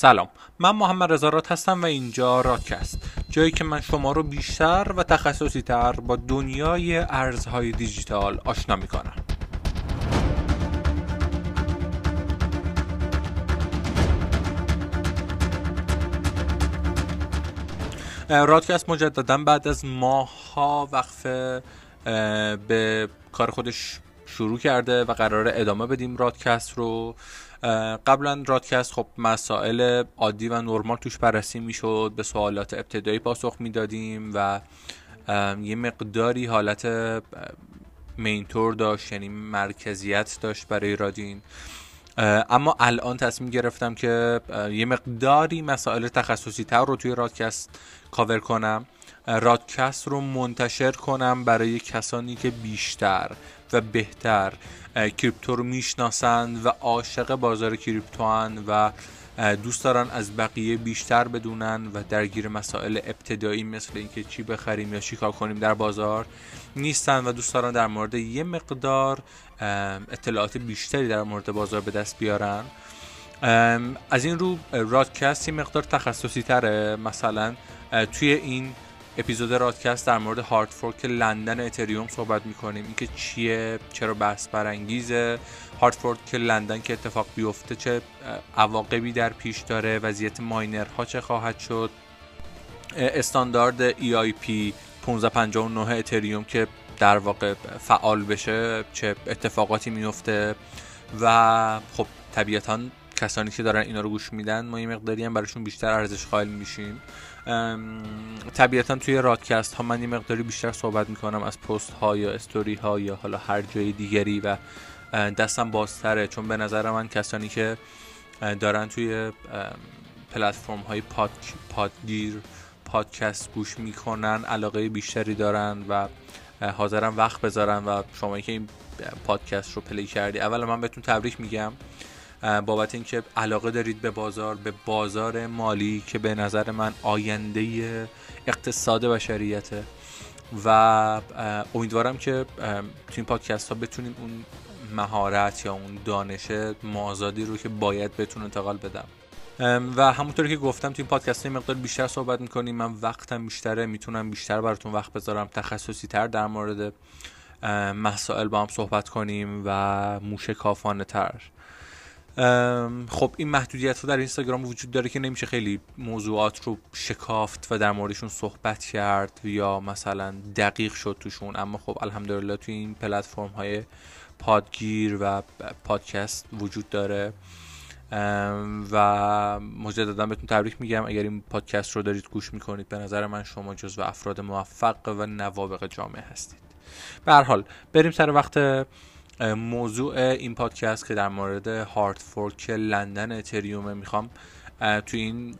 سلام. من محمد رضا هستم و اینجا راکست جایی که من شما رو بیشتر و تخصصی تر با دنیای ارزهای دیجیتال آشنا می‌کنم. رادکست مجددا بعد از ماها وقفه به کار خودش شروع کرده و قرار ادامه بدیم رادکست رو. قبلا رادکست خب مسائل عادی و نرمال توش بررسی می‌شد به سوالات ابتدایی پاسخ می‌دادیم و یه مقداری حالت مینتور داشت یعنی مرکزیت داشت برای رادین. اما الان تصمیم گرفتم که یه مقداری مسائل تخصصی تر رو توی رادکست کاور کنم. رادکست رو منتشر کنم برای کسانی که بیشتر و بهتر. کریپتو رو می‌شناسند و عاشق بازار کریپتو و دوست دارن از بقیه بیشتر بدونن و درگیر مسائل ابتدایی مثل اینکه چی بخریم یا چی کار کنیم در بازار نیستن و دوست دارن در مورد یه مقدار اطلاعات بیشتری در مورد بازار به دست بیارن. از این رو رادکست یه مقدار تخصصی تره. مثلا توی این اپیزود رادکست در مورد هارد فورک لندن اتریوم صحبت می‌کنیم. اینکه چیه چرا بحث برانگیزه هارد فورک لندن که اتفاق بیفته چه عواقبی در پیش داره وضعیت ماینرها چه خواهد شد. استاندارد EIP 1559 اتریوم که در واقع فعال بشه چه اتفاقاتی میفته و خب طبیعتا کسانی که دارن اینا رو گوش میدن ما یه مقداری هم براشون بیشتر ارزش قائل میشیم. طبیعتا توی رادکست ها من یه مقداری بیشتر صحبت می‌کنم از پست ها یا استوری ها یا حالا هر جای دیگری و دستم بازتره. چون به نظر من کسانی که دارن توی پلتفرم های پاد، پادگیر پادکست گوش می‌کنن علاقه بیشتری دارن و حاضرم وقت بذارن و شما که این پادکست رو پلی کردی اول من بهتون تبریک میگم. بابت اینکه علاقه دارید به بازار به بازار مالی که به نظر من آینده اقتصاد بشریته. و امیدوارم که تو این پادکست ها بتونیم اون مهارت یا اون دانش مازادی رو که باید بهتون انتقال بدم. و همونطوری که گفتم تو این پادکست مقدار بیشتر صحبت می‌کنیم. من وقتم بیشتره می‌تونم بیشتر براتون وقت بذارم. تخصصی تر در مورد مسائل با هم صحبت کنیم و موشکافانه تر. خب این محدودیت رو در اینستاگرام وجود داره که نمیشه خیلی موضوعات رو شکافت و در موردشون صحبت کرد یا مثلا دقیق شد توشون. اما خب الحمدلله توی این پلتفرم های پادگیر و پادکست وجود داره. و مجددا بهتون تبریک میگم. اگر این پادکست رو دارید گوش می‌کنید به نظر من شما جزو افراد موفق و نوابق جامعه هستید. به هر حال بریم سر وقت موضوع این پادکست که در مورد هارد فورک لندن اتریوم می‌خوام تو این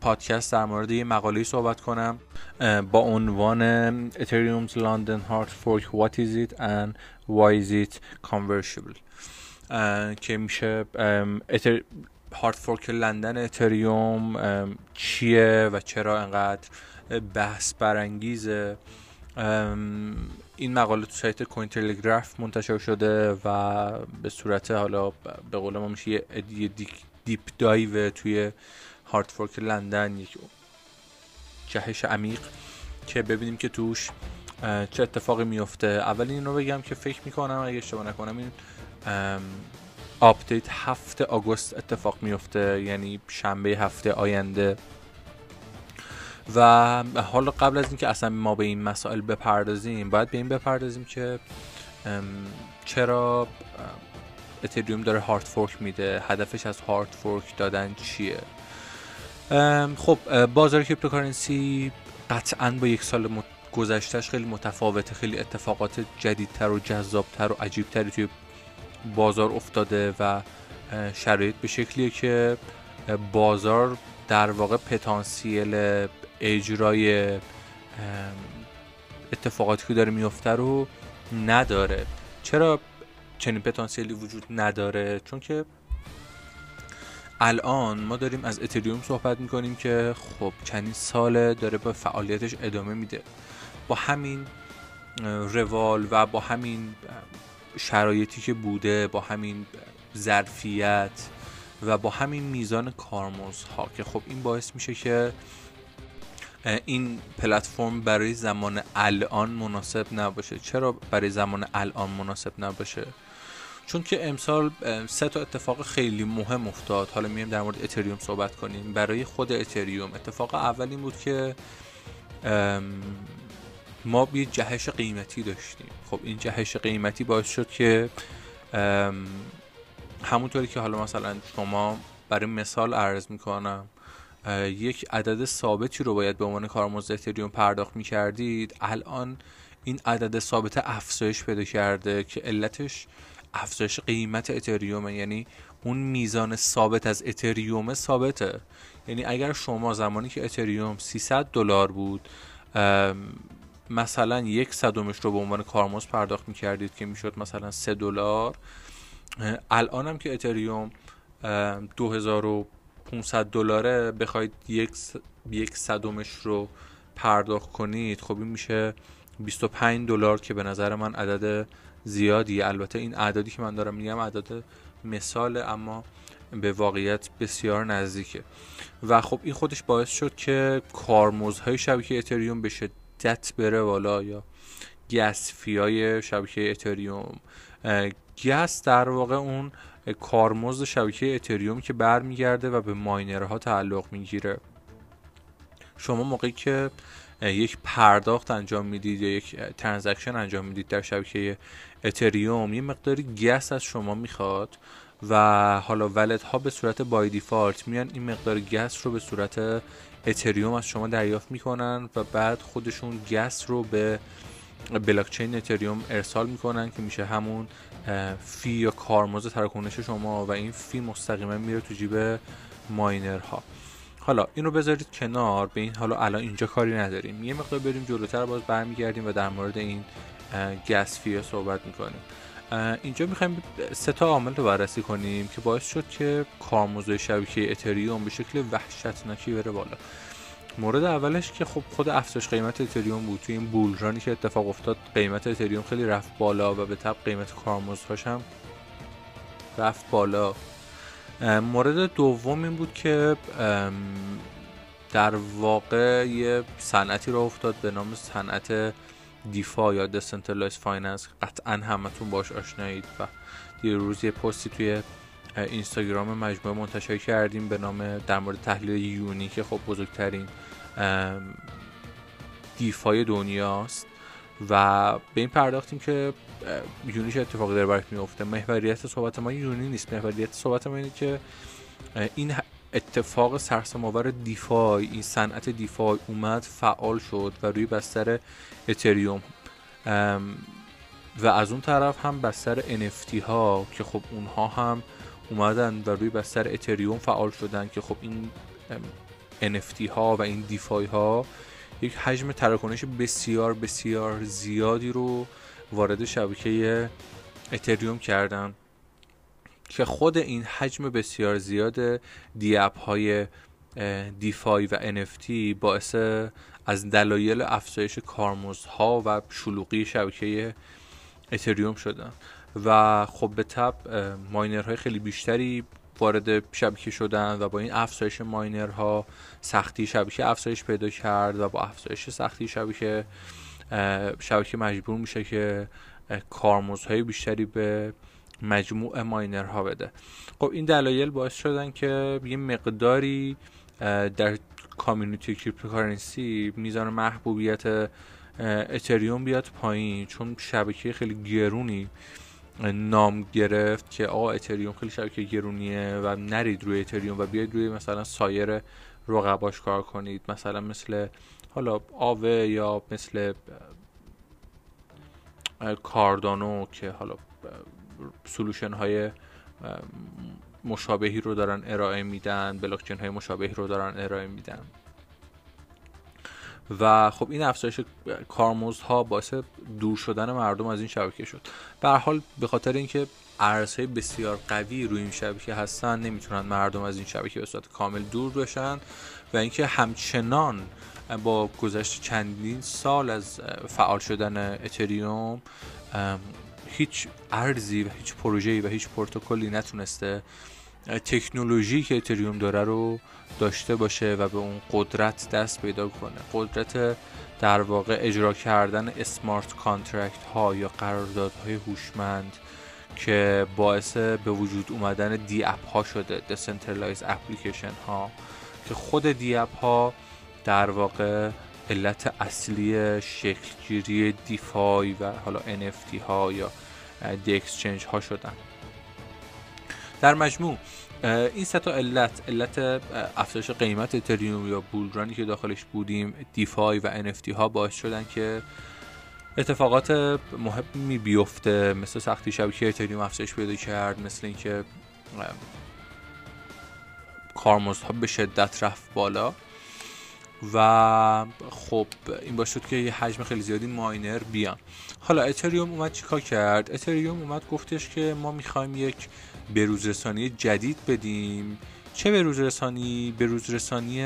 پادکست در مورد یه مقاله صحبت کنم با عنوان Ethereum's London Hard Fork What is it and why is it controversial که میشه hard fork لندن اتریوم چیه و چرا انقدر بحث برانگیزه؟ این مقاله تو سایت Cointelegraph منتشر شده و به صورت حالا به قول ما میشه یه deep dive توی hard fork لندن یک جهش عمیق که ببینیم که توش چه اتفاقی میفته. اول این رو بگم که فکر می‌کنم اگه اشتباه نکنم این update هفته آگوست اتفاق میفته یعنی شنبه هفته آینده. و حالا قبل از اینکه اصلا ما به این مسائل بپردازیم باید به این بپردازیم که چرا اتریوم داره hard fork میده؟ هدفش از hard fork دادن چیه؟ خب بازار کریپتوکارنسی قطعا با یک سال گذشتهش خیلی متفاوته خیلی اتفاقات جدیدتر و جذابتر و عجیبتری توی بازار افتاده و شرایط به شکلیه که بازار در واقع پتانسیل اجرای اتفاقاتی که داره میفته رو نداره. چرا چنین پتانسیلی وجود نداره؟ چون که الان ما داریم از اتریوم صحبت می‌کنیم که خب چندین ساله داره به فعالیتش ادامه میده. با همین روال و با همین شرایطی که بوده با همین ظرفیت و با همین میزان کارمزدها که خب این باعث میشه که این پلتفرم برای زمان الان مناسب نباشه. چرا برای زمان الان مناسب نباشه؟ چون که امسال سه تا اتفاق خیلی مهم افتاد. حالا میایم در مورد اتریوم صحبت کنیم. برای خود اتریوم اتفاق اول این بود که ما یه جهش قیمتی داشتیم. خب این جهش قیمتی باعث شد که همونطوری که حالا مثلا شما برای مثال عرض می‌کنم یک عدد ثابتی رو باید به عنوان کارمزد اتریوم پرداخت می‌کردید. الان این عدد ثابت افزایش پیدا کرده که علتش افزایش قیمت اتریومه. یعنی اون میزان ثابت از اتریوم ثابته. یعنی اگر شما زمانی که اتریوم 300 دلار بود مثلا یک صدومش رو به عنوان کارمزد پرداخت می‌کردید که می‌شد مثلا 3 دلار الان هم که اتریوم 2500 دلاره بخواید یک یک صدومش رو پرداخت کنید خب این میشه 25 دلار که به نظر من عدد زیادی البته این اعدادی که من دارم میگم اعداد مثال اما به واقعیت بسیار نزدیکه. و خب این خودش باعث شد که کارمزدهای شبکه اتریوم به شدت بره بالا یا گس های شبکه اتریوم. گس در واقع اون کارمزد شبکه اتریوم که برمیگرده و به ماینرها تعلق می‌گیره. شما موقعی که یک پرداخت انجام می‌دید یا یک transaction انجام می‌دید در شبکه اتریوم یه مقداری gas از شما می‌خواد و حالا wallet ها به صورت by default میان این مقدار gas رو به صورت اتریوم از شما دریافت می‌کنن و بعد خودشون gas رو به بلاکچین اتریوم ارسال می‌کنن که میشه همون fee یا کارمزد تراکنش شما و این fee مستقیما میره تو جیب ماینرها. حالا اینو بذارید کنار به این حالا الان اینجا کاری نداریم. یه مقدار بریم جلوتر باز برمیگردیم و در مورد این گس فی صحبت می‌کنیم. اینجا می‌خوایم سه تا عامل رو بررسی کنیم که باعث شد که کارمزد شبکه اتریوم به شکل وحشتناکی بره بالا. مورد اولش که خب خود افزایش قیمت اتریوم بود. توی این بولرانی که اتفاق افتاد قیمت اتریوم خیلی رفت بالا و به طب قیمت کارمزدهاش هم رفت بالا. مورد دوم این بود که در واقع یه صنعتی راه افتاد به نام صنعت DeFi یا decentralized finance قطعا همتون باش آشنایید و روز یه پستی توی اینستاگرام مجموعه منتشر کردیم به نام در مورد تحلیل یونی که خب بزرگترین DeFi دنیاست و به این پرداختیم که یونی چه اتفاقی داره برک میفته محوریت صحبت ما یونی نیست. محوریت صحبت ما اینه که این اتفاق سرسماور دیفای این صنعت دیفای اومد فعال شد و روی بستر اتریوم. و از اون طرف هم بستر NFT ها که خب اونها هم اومدن و روی بستر اتریوم فعال شدن که خب این NFT ها و این دیفای ها یک حجم تراکنش بسیار بسیار زیادی رو وارد شبکه اتریوم کردن که خود این حجم بسیار زیاد دی اپ های دیفای و NFT باعث از دلایل افزایش کارمزدها و شلوغی شبکه اتریوم شدن. و خب به تب ماینرهای خیلی بیشتری وارد شبکه شدن و با این افزایش ماینرها سختی شبکه افزایش پیدا کرد و با افزایش سختی شبکه شبکه مجبور میشه که کارمزدهای بیشتری به مجموع ماینرها بده. خب این دلایل باعث شدن که یه مقداری در community cryptocurrency میزان محبوبیت اتریوم بیاد پایین چون شبکه خیلی گرونی نام گرفت که آقا اتریوم خیلی شبکه گرونیه و نرید روی اتریوم و بیاید روی مثلا سایر رقباش کار کنید. مثلا مثل حالا آوه یا مثل کاردانو که حالا سلوشن های مشابهی رو دارن ارائه میدن بلاکچین های مشابهی رو دارن ارائه میدن. و خب این افزایش کارمزدها باعث دور شدن مردم از این شبکه شد. به حال به خاطر اینکه ارزهای بسیار قوی روی این شبکه هستن نمی‌تونن مردم از این شبکه به صورت کامل دور بشن و اینکه همچنان با گذشت چندین سال از فعال شدن اتریوم هیچ ارزی و هیچ پروژه‌ای و هیچ پروتکلی نتونسته تکنولوژی که اتریوم داره رو داشته باشه و به اون قدرت دست پیدا کنه. قدرت در واقع اجرا کردن smart contract ها یا قراردادهای هوشمند که باعث به وجود اومدن DApp ها شده decentralized application ها که خود دی اپ ها در واقع علت اصلی شکلگیری دیفای و حالا NFT ها یا دی اکسچنج ها شدن. در مجموع این سه تا علت علت افزایش قیمت اتریوم یا بولرانی که داخلش بودیم دیفای و NFT ها باعث شدن که اتفاقات مهمی بیفته مثل سختی شبکه اتریوم افزایش پیدا کرد مثل اینکه کارمزدها به شدت رفت بالا. و خب این باعث شد که یه حجم خیلی زیادی ماینر بیان. حالا اتریوم اومد چیکار کرد؟ اتریوم اومد گفتش که ما می‌خوایم یک بروزرسانی جدید بدیم. چه بروزرسانی بروزرسانی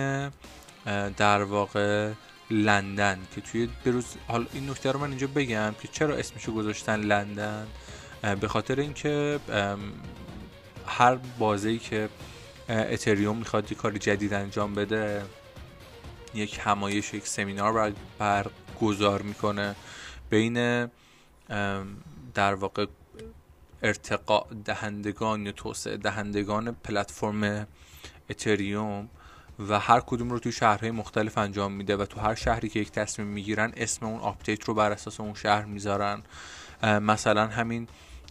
در واقع لندن که توی بروز حالا این نکته رو من اینجا بگم که چرا اسمشو گذاشتن لندن؟ به خاطر اینکه هر باری که اتریوم می‌خواد یه کار جدید انجام بده یک همایش یک سمینار برگزار می‌کنه. بین در واقع ارتقاء دهندگان یا توسعه دهندگان پلتفرم اتریوم و هر کدوم رو توی شهرهای مختلف انجام میده و تو هر شهری که یک تصمیم می‌گیرن اسم اون update رو بر اساس اون شهر می‌ذارن. مثلا همین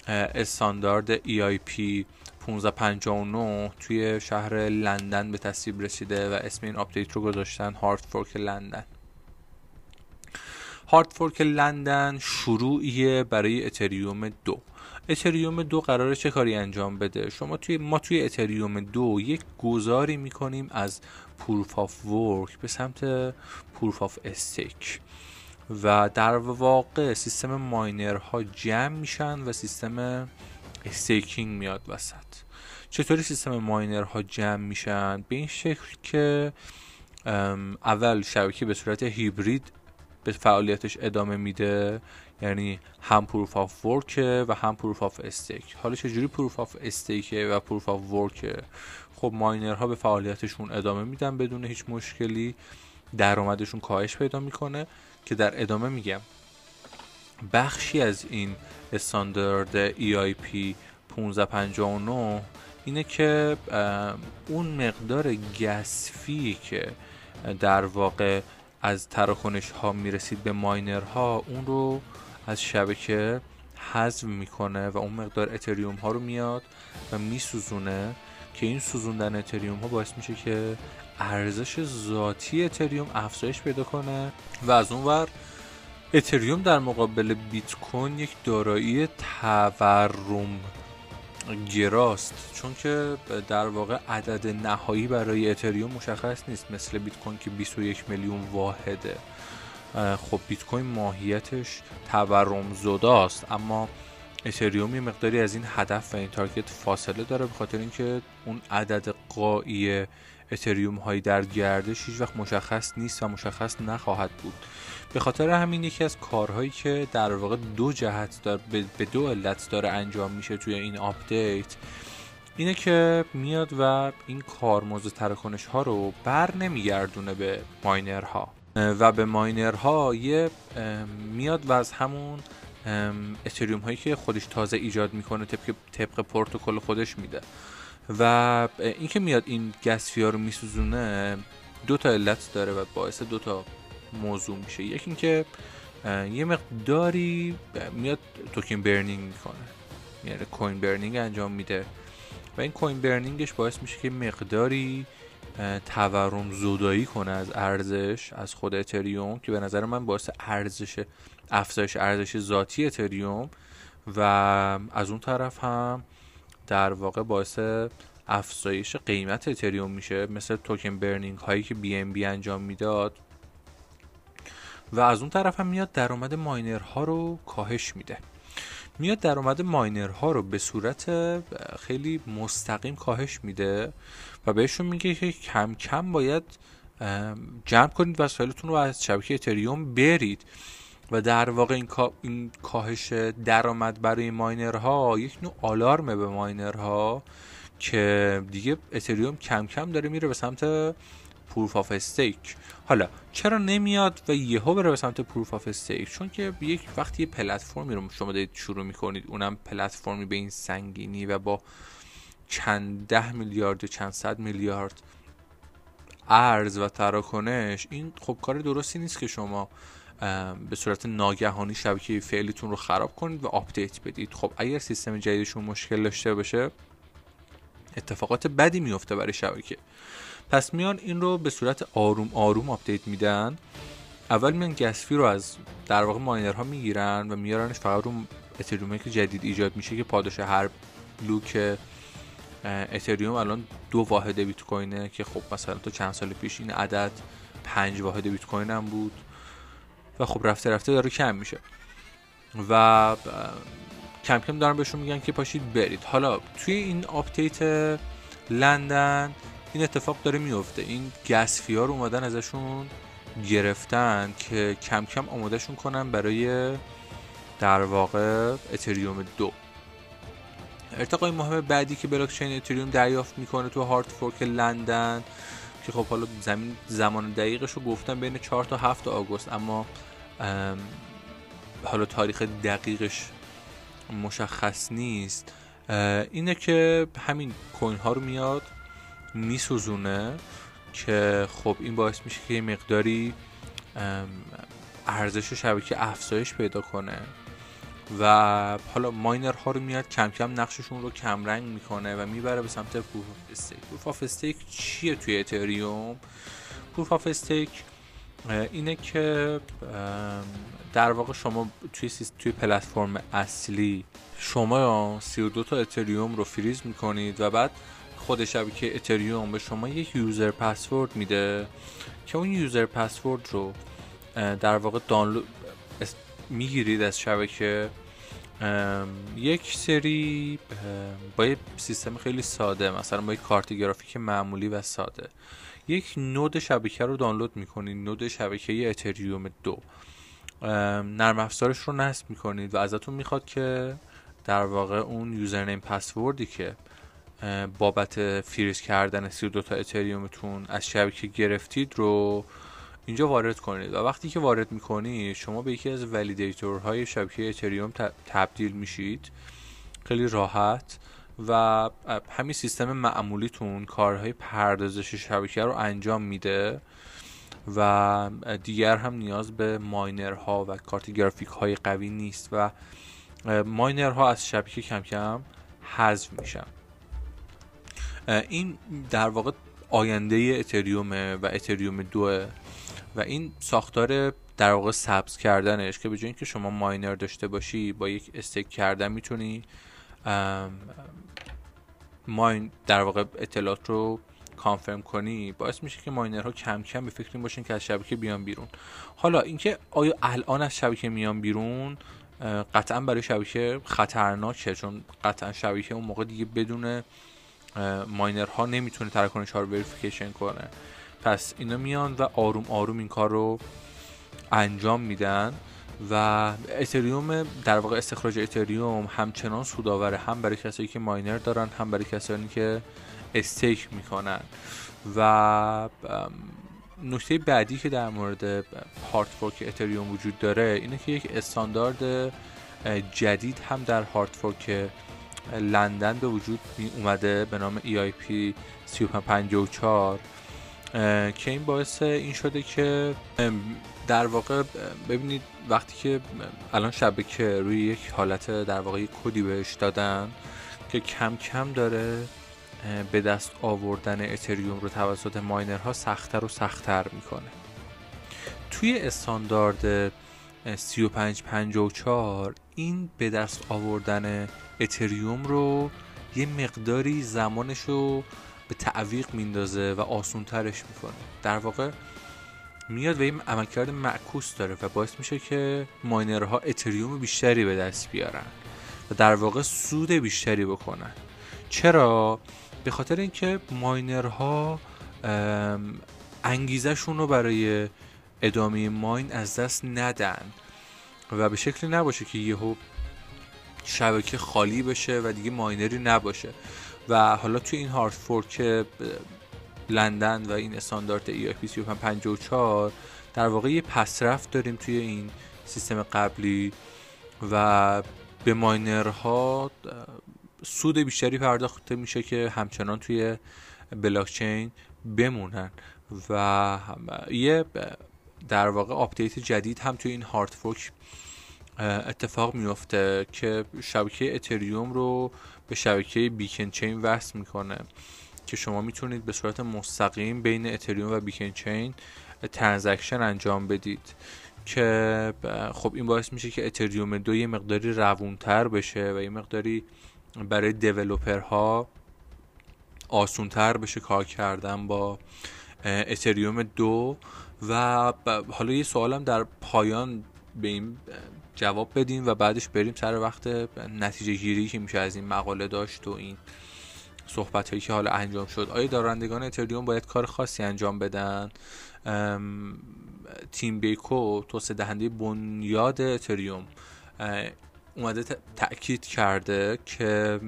استاندارد EIP 1559 توی شهر لندن به تصویب رسیده و اسم این update رو گذاشتن hard fork لندن hard fork لندن شروعیه برای اتریوم دو. اتریوم دو قراره چه کاری انجام بده؟ شما توی ما توی اتریوم دو یک گذری می‌کنیم از proof of work به سمت proof of stake و در واقع سیستم ماینرها جمع میشن و سیستم staking میاد وسط. چطوری سیستم ماینرها جمع میشن؟ به این شکل که اول شبکه به صورت هیبرید به فعالیتش ادامه میده. یعنی هم proof of work ه و هم proof of stake حالا چجوری proof of stake ه و proof of work ه خب ماینرها به فعالیتشون ادامه میدن بدون هیچ مشکلی. درآمدشون کاهش پیدا می‌کنه که در ادامه میگم. بخشی از این استاندارد EIP 1559 اینه که اون مقدار گسفی که در واقع از تراکنش ها می‌رسید به ماینر ها اون رو از شبکه حذف می‌کنه و اون مقدار اتریوم ها رو میاد و میسوزونه که این سوزوندن اتریوم ها باعث میشه که ارزش ذاتی اتریوم افزایش پیدا کنه و از اون ور اتریوم در مقابل بیت کوین یک دارایی تورم گراست. چون که در واقع عدد نهایی برای اتریوم مشخص نیست. مثل بیت کوین که 21 میلیون واحده. خب بیت کوین ماهیتش تورم زداست. اما اتریوم یه مقداری از این هدف و این target فاصله داره. به خاطر اینکه اون عدد نهایی اتریوم هایی در گردش هیچ وقت مشخص نیست و مشخص نخواهد بود. به خاطر همین یکی از کارهایی که در واقع دو جهت دار به دو علت داره انجام میشه توی این update اینه که میاد و این کارمزد تراکنش ها رو بر نمیگردونه به ماینرها. و به ماینرها یه میاد و از همون اتریوم هایی که خودش تازه ایجاد می‌کنه طبق طبق پروتکل خودش میده. و اینکه میاد این گسفی ها رو میسوزونه دو تا علت داره و باعث دو تا موضوع میشه. یکی اینکه یه مقداری میاد توکن برنینگ می‌کنه. یعنی کوین برنینگ انجام میده. و این کوین برنینگش باعث میشه که مقداری تورم زودایی کنه از ارزش از خود اتریوم که به نظر من باعث ارزش افزایش ارزش ذاتی اتریوم و از اون طرف هم در واقع باعث افزایش قیمت اتریوم میشه مثل توکن برنینگ هایی که بی ام بی انجام می‌داد. و از اون طرف هم میاد درآمد ماینرها رو کاهش میده. میاد درآمد ماینرها رو به صورت خیلی مستقیم کاهش میده و بهشون میگه که کم کم باید جمع کنید وسایلتون رو از شبکه اتریوم برید. و در واقع این, این کاهش درآمد برای ماینرها یک نوع آلارمه به ماینرها که دیگه اتریوم کم کم داره میره به سمت proof of stake. حالا چرا نمیاد و یهو بره به سمت proof of stake؟ چون که یک وقتی یه پلتفرمی رو شما دارید شروع می‌کنید اونم پلتفرمی به این سنگینی و با چند ده میلیارد یا چند صد میلیارد ارز و تراکنش این خب کار درستی نیست که شما به صورت ناگهانی شبکه فعلیتون رو خراب کنید و update بدید. خب اگر سیستم جدیدشون مشکل داشته باشه اتفاقات بدی میفته برای شبکه. پس میان این رو به صورت آروم آروم update میدن. اول میان gas fee رو از در واقع ماینرها می‌گیرن و میارنش فقط رو اتریومی که جدید ایجاد میشه که پاداش هر بلوک اتریوم الان دو واحد بیت کوینه که خب مثلا تو چند سال پیش این عدد پنج واحد بیت کوین هم بود. و خب رفته رفته داره کم میشه. و کم کم دارن بهشون میگن که پاشید برید. حالا توی این update لندن این اتفاق داره میفته. این gas fee ها رو اومدن ازشون گرفتن که کم کم آمادهشون کنن برای در واقع اتریوم دو. ارتقای مهم بعدی که بلاکچین اتریوم دریافت می‌کنه تو هارت فورک لندن که خب حالا زمین زمان دقیقش رو گفتم بین 4 تا 7 آگوست اما حالا تاریخ دقیقش مشخص نیست. اینه که همین کوین ها رو میاد میسوزونه که خب این باعث میشه که یه مقداری ارزش شبکه افزایش پیدا کنه. و حالا ماینر ها رو میاد کم کم نقششون رو کم رنگ می‌کنه و می‌بره به سمت proof of stake. proof of stake چیه توی اتریوم؟ proof of stake اینه که در واقع شما توی توی پلتفرم اصلی شما 32 تا اتریوم رو فریز می‌کنید و بعد خود شبکه اتریوم به شما یک user password میده که اون user password رو در واقع دانلود می‌گیرید از شبکه. یک سری با یه سیستم خیلی ساده مثلا با یک کارت گرافیک معمولی و ساده. یک نود شبکه رو دانلود می‌کنید نود شبکه اتریوم دو. نرم افزارش رو نصب می‌کنید و ازتون می‌خواد که در واقع اون یوزرنیم پسوردی که بابت فریز کردن 32 تا اتریومتون از شبکه گرفتید رو اینجا وارد کنید و وقتی که وارد می‌کنید شما به یکی از ولیدیتورهای شبکه اتریوم تبدیل میشید. خیلی راحت و همین سیستم معمولیتون کارهای پردازش شبکه رو انجام میده و دیگر هم نیاز به ماینرها و کارت گرافیک های قوی نیست و ماینرها از شبکه کم کم حذف میشن. این در واقع آینده اتریومه و اتریوم دوه و این ساختار در واقع سبز کردنش که به اینکه شما ماینر داشته باشی با یک استیک کردن می‌تونی ماین در واقع اطلاعات رو کانفرم کنی. باعث میشه که ماینرها کم کم به فکر این باشن که از شبکه بیان بیرون. حالا اینکه آیا الان از شبکه میان بیرون قطعا برای شبکه خطرناکه چون قطعا شبکه اون موقع دیگه بدون ماینرها نمی‌تونه تراکنش ها رو verification کنه. پس اینا میان و آروم آروم این کار رو انجام میدن و اتریوم در واقع استخراج اتریوم همچنان سودآوره هم برای کسایی که ماینر دارن هم برای کسانی که stake می‌کنن. و نکته بعدی که در مورد hard fork اتریوم وجود داره اینه که یک استاندارد جدید هم در هارت فورک لندن به وجود می اومده به نام EIP 3554 که این باعث این شده که در واقع ببینید وقتی که الان شبکه روی یک حالت در واقع کدی بهش دادن که کم کم داره به دست آوردن اتریوم رو توسط ماینرها سختتر و سختتر می‌کنه. توی استاندارد 3554 این به دست آوردن اتریوم رو یه مقداری زمانش رو به تعویق میندازه و آسونترش می‌کنه. در واقع میاد و این عملکرد معکوس داره و باعث میشه که ماینرها اتریوم بیشتری به دست بیارن و در واقع سود بیشتری بکنن. چرا؟ به خاطر اینکه ماینرها انگیزشون رو برای ادامه ماین از دست ندن و به شکلی نباشه که یهو شبکه خالی بشه و دیگه ماینری نباشه. و حالا توی این هارد فورک لندن و این استاندارد EIP 3554 در واقع یه پسرفت داریم توی این سیستم قبلی و به ماینرها سود بیشتری پرداخته میشه که همچنان توی بلاکچین بمونن و یه در واقع update جدید هم توی این hard fork اتفاق میفته که شبکه اتریوم رو به شبکه Beacon Chain وصل می‌کنه که شما می‌تونید به صورت مستقیم بین اتریوم و Beacon Chain transaction انجام بدید که خب این باعث میشه که اتریوم دو یه مقداری روونتر بشه و یه مقداری برای دیولوپرها آسونتر بشه کار کردن با اتریوم دو. و حالا یه سوالم در پایان به این جواب بدیم و بعدش بریم سر وقت نتیجه گیری که میشه از این مقاله داشت و این صحبت هایی که حالا انجام شد. آیا دارندگان اتریوم باید کار خاصی انجام بدن؟ تیم بیکو توسعه دهنده بنیاد اتریوم اومده تاکید کرده که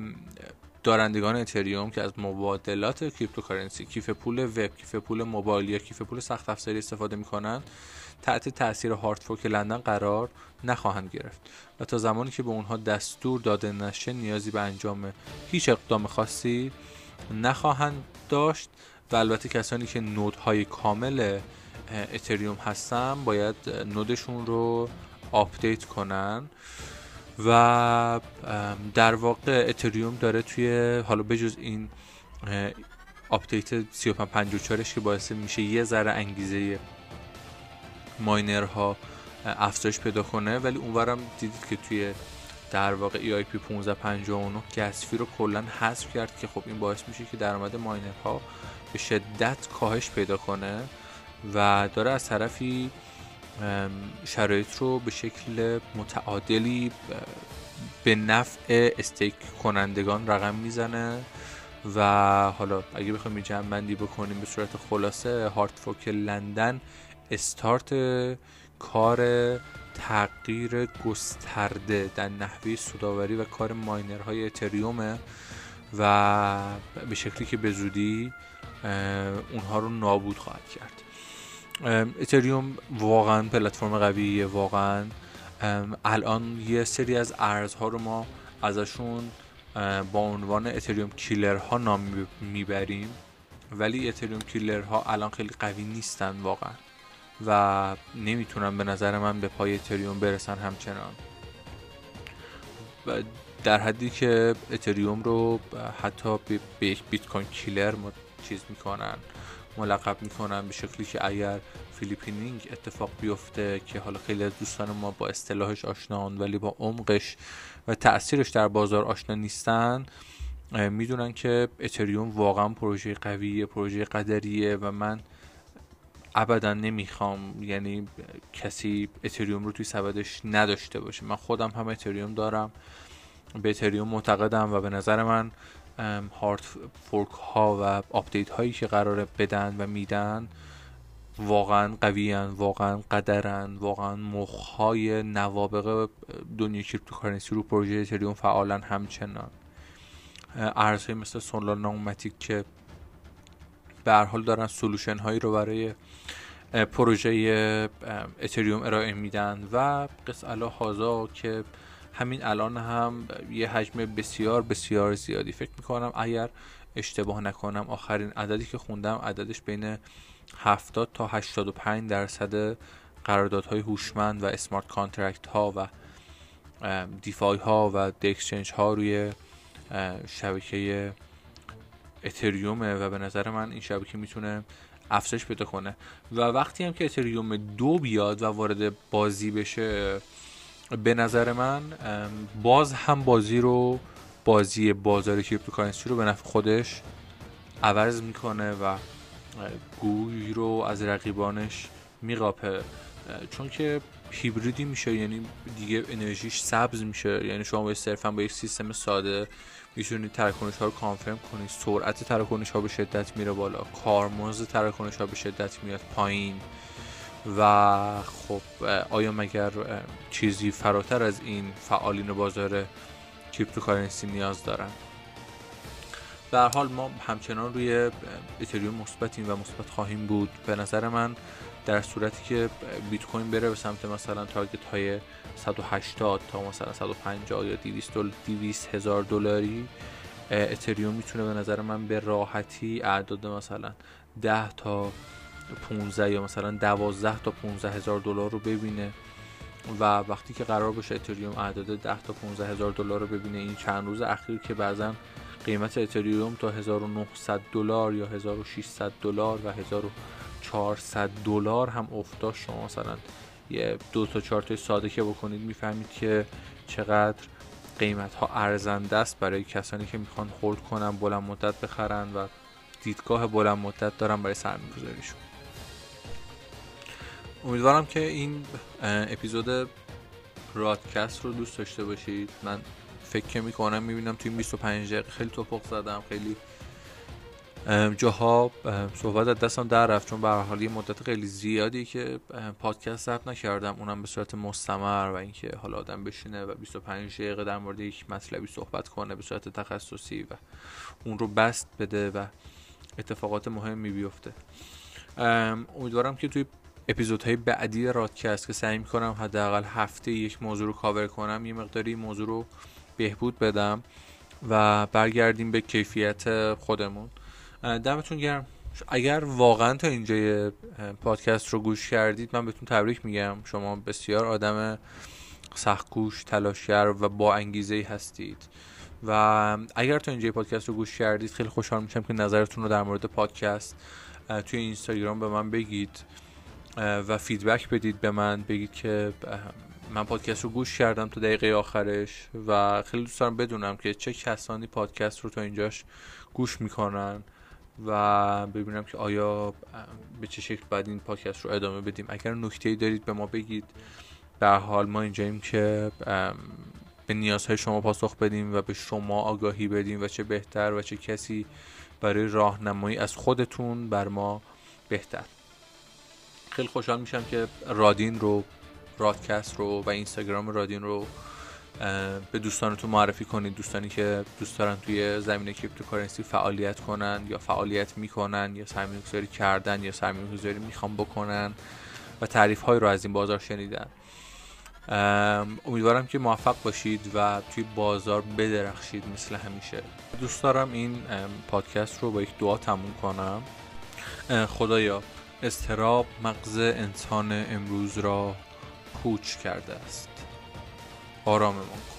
دارندگان اتریوم که از مبادلات cryptocurrency کیف پول وب کیف پول موبایل یا کیف پول سخت افزاری استفاده می‌کنن تحت تاثیر hard fork لندن قرار نخواهند گرفت و تا زمانی که به اونها دستور داده نشه نیازی به انجام هیچ اقدام خاصی نخواهند داشت و البته کسانی که node های کامل اتریوم هستن باید node شون رو آپدیت کنن و در واقع اتریوم داره توی حالا بجز این آپدیت 3554 که باعث میشه یه ذره انگیزه ماینرها افزایش پیدا کنه ولی اونورم دیدید که توی در واقع EIP 1559 gas fee رو کلا حذف کرد که خب این باعث میشه که درآمد ماینرها به شدت کاهش پیدا کنه و داره از طرفی شرایط رو به شکل متعادلی به نفع استیک کنندگان رقم می‌زنه و حالا اگه بخوایم جمع بندی بکنیم به صورت خلاصه هارت فوک لندن استارت کار تغییر گسترده در نحوه سوداوری و کار ماینرهای اتریومه و به شکلی که به زودی اونها رو نابود خواهد کرد. اتریوم واقعا پلتفرم قویه واقعا الان یه سری از ارزها رو ما ازشون با عنوان اتریوم کیلر ها نام می‌بریم. ولی اتریوم کیلر ها الان خیلی قوی نیستن واقعا. و نمی‌تونن به نظر من به پای اتریوم برسن همچنان. و در حدی که اتریوم رو حتی به یک بیت کوین killer چیز می‌کنن ملقب می‌کنن به شکلی که اگر flippening اتفاق بیفته که حالا خیلی از دوستان ما با اصطلاحش آشنان ولی با عمقش و تاثیرش در بازار آشنا نیستن می‌دونن که اتریوم واقعا پروژه قویه پروژه قدریه و من ابدا نمی‌خوام یعنی کسی اتریوم رو توی سبدش نداشته باشه. من خودم هم اتریوم دارم به اتریوم معتقدم و به نظر من hard fork ها و آپدیت هایی که قراره بدن و میدن واقعا قویان واقعا قدرن واقعا مخهای نوابق دنیای cryptocurrency رو پروژه اتریوم فعالن همچنان. ارزهای مثل سولانا و متیک که به حال دارن solution هایی رو برای پروژه اتریوم ارائه میدن و قص هازا که همین الان هم یه حجم بسیار بسیار زیادی. فکر می‌کنم اگر اشتباه نکنم آخرین عددی که خوندم عددش بین 70 تا 85 درصد قراردادهای هوشمند و smart contract ها و DeFi ها و dex exchange ها روی شبکه اتریومه و به نظر من این شبکه می‌تونه افزایش پیدا کنه. و وقتی هم که اتریوم دو بیاد و وارد بازی بشه به نظر من باز هم بازی رو بازی بازار cryptocurrency رو به نفع خودش عوض می‌کنه و گوی رو از رقیبانش میقاپه. چون که هیبریدی میشه یعنی دیگه انرژیش سبز میشه. یعنی شما با صرفا با یک سیستم ساده می‌تونید تراکنش ها رو confirm کنید سرعت تراکنش ها به شدت میره بالا. کارمزد تراکنش ها به شدت میاد پایین. و خب آیا مگر چیزی فراتر از این فعالین بازار cryptocurrency نیاز دارن؟ به حال ما همچنان روی اتریوم مثبتیم و مثبت خواهیم بود. به نظر من در صورتی که بیت کوین بره به سمت مثلا تارگت های 180 تا مثلا 150 یا 200 200 هزار دلاری اتریوم می‌تونه به نظر من به راحتی اعداد مثلا 10 تا 15 یا مثلا 12 تا 15 هزار دلار رو ببینه و وقتی که قرار باشه اتریوم اعداد 10 تا 15 هزار دلار رو ببینه این چند روز اخیر که بعضا قیمت اتریوم تا 1900 دلار یا 1600 دلار و 1400 دلار هم افتاد شما مثلا یه دو تا چارت ساده که بکنید می‌فهمید که چقدر قیمت ها ارزنده است برای کسانی که می‌خوان هولد کنن بلند مدت بخرن و دیدگاه بلند مدت دارن برای سرمایه گذاریشون امیدوارم که این اپیزود رادکست رو دوست داشته باشید. من فکر می‌کنم می‌بینم توی 25 دقیقه خیلی توپق زدم خیلی جاها صحبت از دستم در رفت چون به حال یه مدت خیلی زیادی که پادکست ضبط نکردم اونم به صورت مستمر و اینکه حالا آدم بشینه و 25 دقیقه در مورد یک مطلبی صحبت کنه به صورت تخصصی و اون رو بست بده و اتفاقات مهمی بیفته. امیدوارم که توی اپیزودهای بعدی رادکست که سعی می‌کنم حداقل هفته یک موضوع رو کاور کنم یه مقداری موضوع رو بهبود بدم و برگردیم به کیفیت خودمون. دمتون گرم. اگر واقعا تا اینجا پادکست رو گوش کردید من بهتون تبریک میگم. شما بسیار آدم سختگوش تلاشگر و با انگیزه هستید. و اگر تا اینجا پادکست رو گوش کردید خیلی خوشحال میشم که نظرتون رو در مورد پادکست توی اینستاگرام به من بگید و فیدبک بدید به من. بگید که من پادکست رو گوش کردم تا دقیقه آخرش و خیلی دوست دارم بدونم که چه کسانی پادکست رو تا اینجاش گوش می‌کنن. و ببینم که آیا به چه شکل باید این پادکست رو ادامه بدیم. اگر نکته دارید به ما بگید. در حال ما اینجاییم که به نیازهای شما پاسخ بدیم و به شما آگاهی بدیم و چه بهتر و چه کسی برای راهنمایی از خودتون بر ما بهتر. خیلی خوشحال میشم که رادین رو رادکست رو و اینستاگرام رادین رو به دوستانتون معرفی کنید. دوستانی که دوست دارن توی زمینه cryptocurrency فعالیت کنن یا فعالیت می‌کنن یا سرمایه گذاری کردن یا سرمایه گذاری می‌خوان بکنن و تعریف های رو از این بازار شنیدن. امیدوارم که موفق باشید و توی بازار بدرخشید مثل همیشه. دوست دارم این پادکست رو با یک دعا تموم کنم. خدایا استراب مغز انسان امروز را پوچ کرده است. horror memang